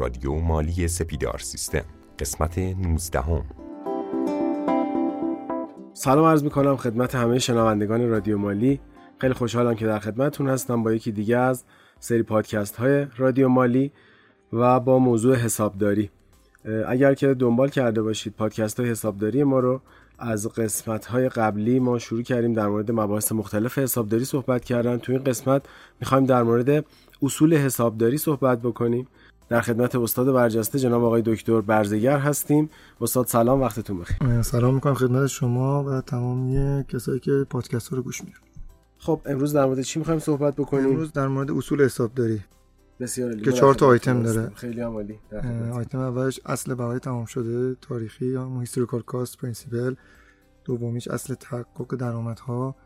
رادیو مالی سپیدار سیستم. قسمت 19 هم. سلام عرض می‌کنم خدمت همه شنوندگان رادیو مالی. خیلی خوشحالم که در خدمتتون هستم با یکی دیگه از سری پادکست های رادیو مالی و با موضوع حسابداری. اگر که دنبال کرده باشید پادکست های حسابداری ما رو از قسمت های قبلی ما شروع کردیم در مورد مباحث مختلف حسابداری صحبت کردن. تو این قسمت می‌خوایم در مورد اصول حسابداری صحبت بکنیم. در خدمت استاد برجسته جناب آقای دکتر برزگر هستیم. استاد سلام وقتتون بخیر. سلام می‌کنم خدمت شما و تمامی کسایی که پادکست رو گوش میدن. خب امروز در مورد چی می‌خوایم صحبت بکنیم؟ امروز در مورد اصول حسابداری. بسیار که چهار تا آیتم داره. خیلی عالی. آیتم اولش اصل بهای تمام شده تاریخی یا historical cost principle دومیش اصل تحقق درآمدها.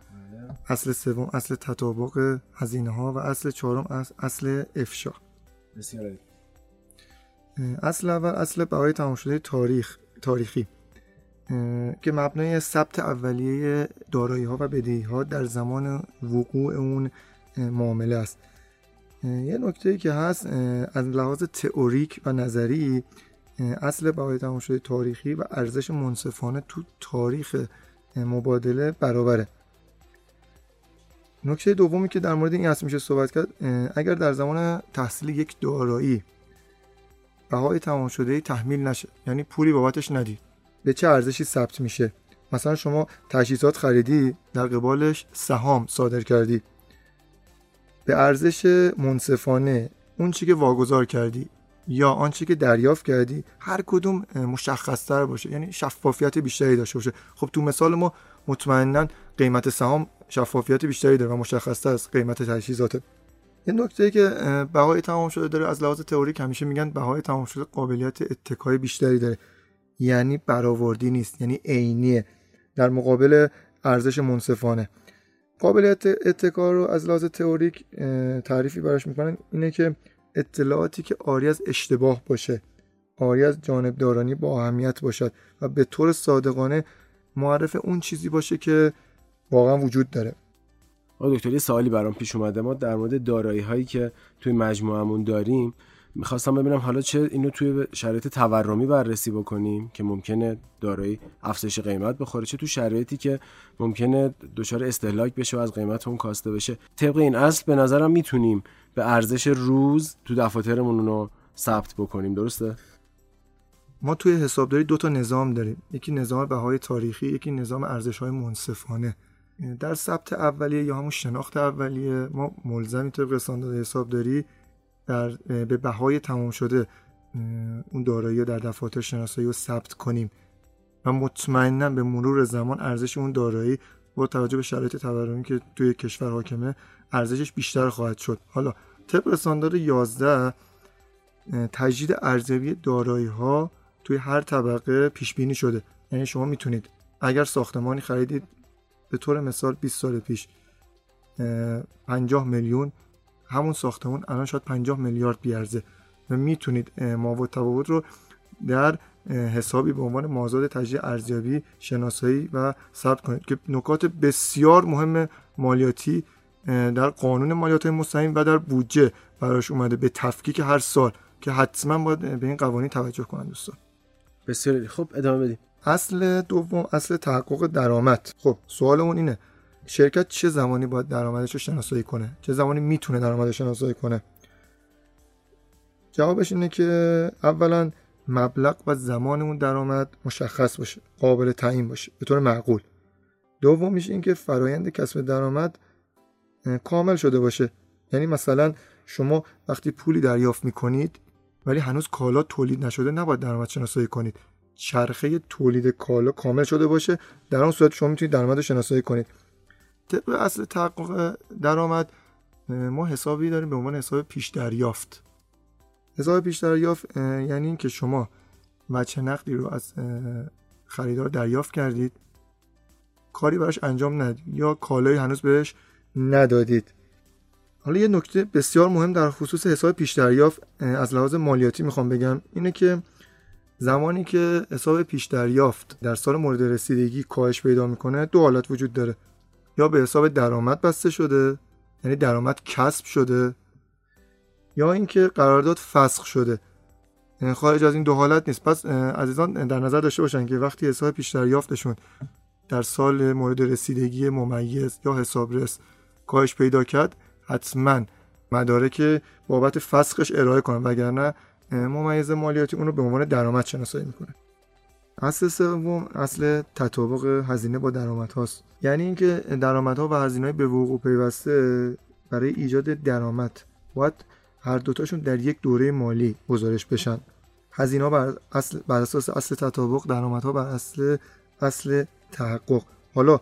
اصل سوم اصل تطابق هزینه ها و اصل چهارم اصل افشا. بسیار اصل اول اصل بهای تمام شده تاریخ تاریخی. که مبنای ثبت اولیه دارایی ها و بدهی ها در زمان وقوع اون معامله است. یه نکته که هست از لحاظ تئوریک و نظری اصل بهای تمام شده تاریخی و ارزش منصفانه تو تاریخ مبادله برابره. نکته دومی که در مورد این اصل میشه صحبت کرد اگر در زمان تحصیل یک دارایی بهای تمام شده تحمیل نشه. یعنی پولی بابتش ندید به چه ارزشی ثبت میشه؟ مثلا شما تجهیزات خریدی در قبالش سهام صادر کردی. به ارزش منصفانه اون چی که واگذار کردی یا آنچه که دریافت کردی هر کدوم مشخصتر باشه. یعنی شفافیت بیشتری داشته باشه. خب تو مثال ما مطمئنا قیمت سهام شفافیت بیشتری داره و مشخصتر از قیمت تجهیزات یه نکته که بهای تمام شده داره از لحاظ تئوریک همیشه میگن بهای تمام شده قابلیت اتکای بیشتری داره. یعنی برآوردی نیست یعنی عینیه. در مقابل ارزش منصفانه. قابلیت اتکا رو از لحاظ تئوریک تعریفی براش می‌کنن اینه که اطلاعاتی که آری از اشتباه باشه آری از جانبدارانی با اهمیت باشد و به طور صادقانه معرف اون چیزی باشه که واقعا وجود داره. آقای دکتر یه سوالی برام پیش اومده. ما در مورد دارایی هایی که توی مجموعمون داریم می‌خواستم ببینم حالا چه اینو توی شرایط تورمی بررسی بکنیم که ممکنه دارایی افزایش قیمت بخوره چه تو شرایطی که ممکنه دچار استهلاک بشه و از قیمت اون کاسته بشه. طبق این اصل به نظرم می‌تونیم به ارزش روز تو دفاترمون رو ثبت بکنیم. درسته؟ ما توی حسابداری دو تا نظام داریم. یکی نظام بهای تاریخی یکی نظام ارزش های منصفانه. در ثبت اولیه یا همون شناخت اولیه ما ملزمی طبق استاندارد حسابداری در به بهای تمام شده اون دارایی در دفاتر شناسایی رو ثبت کنیم. و مطمئنا به مرور زمان ارزش اون دارایی با توجه به شرایط تورمی که توی کشور حاکمه ارزشش بیشتر خواهد شد. حالا طبق استاندارد 11 تجدید ارزیابی دارایی ها توی هر طبقه پیش بینی شده. یعنی شما می‌تونید اگر ساختمانی خریدید به طور مثال 20 سال پیش 50 میلیون همون ساختمون الان شاید 50 میلیارد بیارزه و می‌تونید ما و تفاوت رو در حسابی به عنوان مازاد تجدید ارزیابی شناسایی و ثبت کنید که نکات بسیار مهم مالیاتی در قانون مالیات مستقیم و در بودجه براش اومده. به تفکیک هر سال که حتما باید به این قوانین توجه کنند دوستان. بسیار خب ادامه بدیم. اصل دوم اصل تحقق درآمد. خب سوالمون اینه شرکت چه زمانی باید درآمدش رو شناسایی کنه؟ چه زمانی می‌تونه درآمدش شناسایی کنه؟ جوابش اینه که اولا مبلغ و زمان اون درآمد مشخص باشه قابل تعیین باشه به طور معقول. دومیش این که فرایند کسب درآمد کامل شده باشه. یعنی مثلا شما وقتی پولی دریافت می‌کنید ولی هنوز کالا تولید نشده نباید درآمد شناسایی کنید. چرخه تولید کالا کامل شده باشه. در اون صورت شما می‌تونید درآمد شناسایی کنید. طبق اصل تحقق درآمد ما حسابی داریم به عنوان حساب پیش دریافت. حساب پیش دریافت یعنی اینکه شما وچه نقدی رو از خریدار دریافت کردید. کاری براش انجام ندید یا کالایی هنوز بهش ندادید. حالا یه نکته بسیار مهم در خصوص حساب پیش دریافت از لحاظ مالیاتی می‌خوام بگم اینه که زمانی که حساب پیش دریافت در سال مورد رسیدگی کاهش پیدا می‌کنه دو حالت وجود داره. یا به حساب درآمد بسته شده یعنی درآمد کسب شده یا اینکه قرارداد فسخ شده. خارج از این دو حالت نیست. پس عزیزان در نظر داشته باشن که وقتی حساب پیش دریافتشون در سال مورد رسیدگی ممیز یا حسابرس کاهش پیدا کرد حتما مدارک بابت فسخش ارائه کنن وگرنه ممیز مالیاتی اون رو به عنوان درآمد شناسایی می‌کنه. اصل سوم اصل تطابق هزینه با درآمد هاست یعنی اینکه درآمدها و هزینه به وقوع پیوسته برای ایجاد درآمد باید هر دوتاشون در یک دوره مالی گزارش بشن. هزینه بر اصل بر اساس اصل تطابق درآمدها بر اصل اصل تحقق. حالا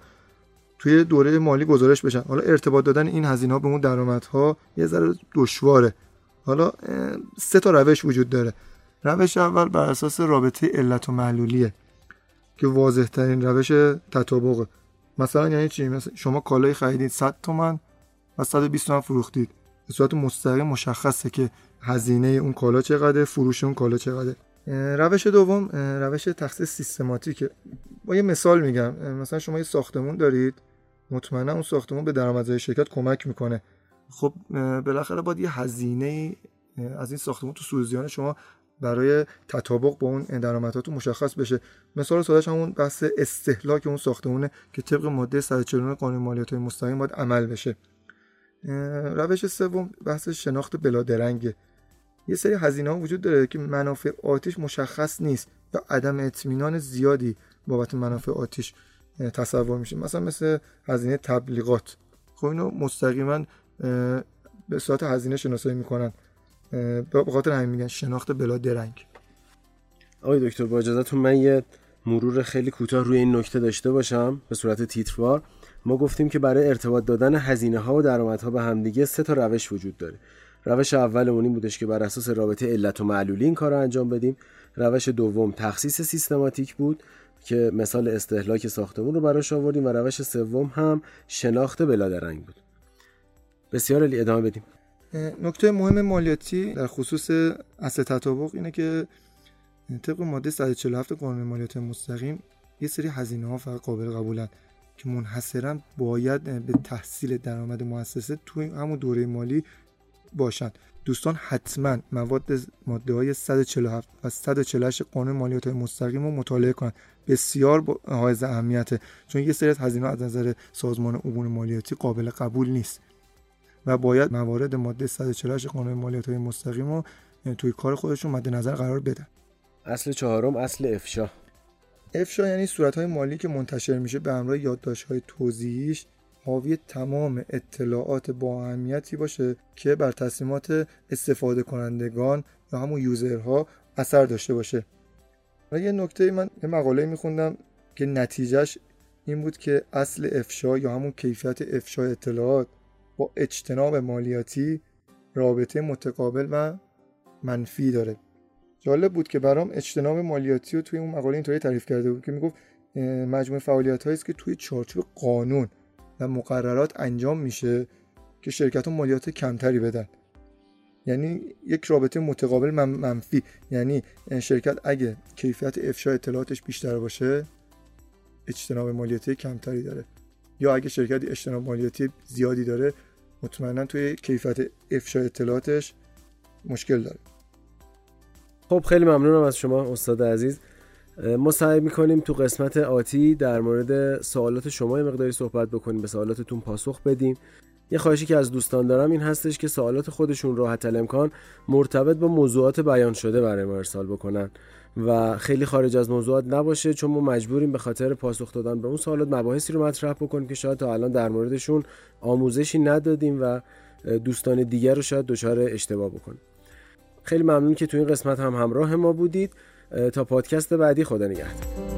توی دوره مالی گزارش بشن. حالا ارتباط دادن این هزینه ها به اون درآمدها یه ذره دشواره. حالا سه تا روش وجود داره. روش اول بر اساس رابطه علت و معلولیه که واضح ترین روش تطابقه. مثلا یعنی چی؟ مثلا شما کالای خریدید 100 تومن و 120 تومن فروختید. به صورت مستقیم مشخصه که هزینه اون کالا چقدر فروش اون کالا چقدر روش دوم روش تخصیص سیستماتیکه. با یه مثال میگم. مثلا شما یه ساختمون دارید. مطمئنا اون ساختمون به درآمدزایی شرکت کمک می‌کنه. خب بالاخره باید یه هزینه از این ساختمون تو سوزیان شما برای تطابق با اون درآمداتون مشخص بشه. مثال سادهش همون بحث استهلاک اون ساختمونه که طبق ماده 149 قانون مالیات های مستقیم باید عمل بشه. روش سوم بحث شناخت بلادرنگه. یه سری هزینه ها وجود داره که منافع آتیش مشخص نیست یا عدم اطمینان زیادی بابت منافع آتیش. تصور میشه مثلا مثل هزینه تبلیغات. خب اینو مستقیما به صورت هزینه شناسایی می‌کنن. به خاطر همین میگن شناخت بلا درنگ. آقای دکتر با اجازهتون من یه مرور خیلی کوتاه روی این نکته داشته باشم. به صورت تیتروار. ما گفتیم که برای ارتباط دادن هزینه ها و درآمدها به همدیگه سه تا روش وجود داره. روش اولمون این بودش که بر اساس رابطه علت و معلولی این کار رو انجام بدیم. روش دوم تخصیص سیستماتیک بود که مثال استهلاک ساختمون رو براش آوردیم و روش سوم هم شناخت بلادرنگ بود. بسیار علی ادامه بدیم. نکته مهم مالیاتی در خصوص اصل تطابق اینه که طبق ماده 147 قانون مالیات مستقیم یه سری هزینه ها فقط قابل قبولن که منحصرا باید به تحصیل درآمد مؤسسه توی همون دوره مالی باشن دوستان حتما مواد ماده های 147 و 148 قانون مالیات مستقیم رو مطالعه کنند. بسیار حائز اهمیته چون یه سری از هزینه از نظر سازمان امور مالیاتی قابل قبول نیست. و باید موارد ماده 148 قانون مالیات های مستقیم رو توی کار خودشون مد نظر قرار بدن. اصل چهارم اصل افشا. افشا یعنی صورت های مالی که منتشر میشه به همراه یادداشت های توضیحیش حاوی تمام اطلاعات با اهمیتی باشه که بر تصمیمات استفاده کنندگان یا همون یوزرها اثر داشته باشه. یه نکته من یه مقاله میخوندم که نتیجهش این بود که اصل افشا یا همون کیفیت افشا اطلاعات با اجتناب مالیاتی رابطه متقابل و منفی داره. جالب بود که برام اجتناب مالیاتی رو توی اون مقاله اینطوری تعریف کرده بود که می‌گفت مجموعه فعالیت است که توی چارچوب قانون و مقررات انجام میشه که شرکت ها مالیات کمتری بدن. یعنی یک رابطه متقابل منفی. یعنی شرکت اگه کیفیت افشا اطلاعاتش بیشتر باشه اجتناب مالیاتی کمتری داره. یا اگه شرکتی اجتناب مالیاتی زیادی داره مطمئنا توی کیفیت افشا اطلاعاتش مشکل داره. خب خیلی ممنونم از شما استاد عزیز. ما سعی می‌کنیم تو قسمت آتی در مورد سوالات شما یه مقداری صحبت بکنیم به سوالاتتون پاسخ بدیم. یه خواهشی که از دوستان دارم این هستش که سوالات خودشون راحت امکان مرتبط با موضوعات بیان شده برای ما ارسال بکنن و خیلی خارج از موضوعات نباشه چون ما مجبوریم به خاطر پاسخ دادن به اون سوالات مباحثی رو مطرح بکنیم که شاید تا الان در موردشون آموزشی ندادیم و دوستان دیگر رو شاید دچار اشتباه بکنیم. خیلی ممنون که تو این قسمت هم همراه ما بودید. تا پادکست بعدی خدا نگهدار.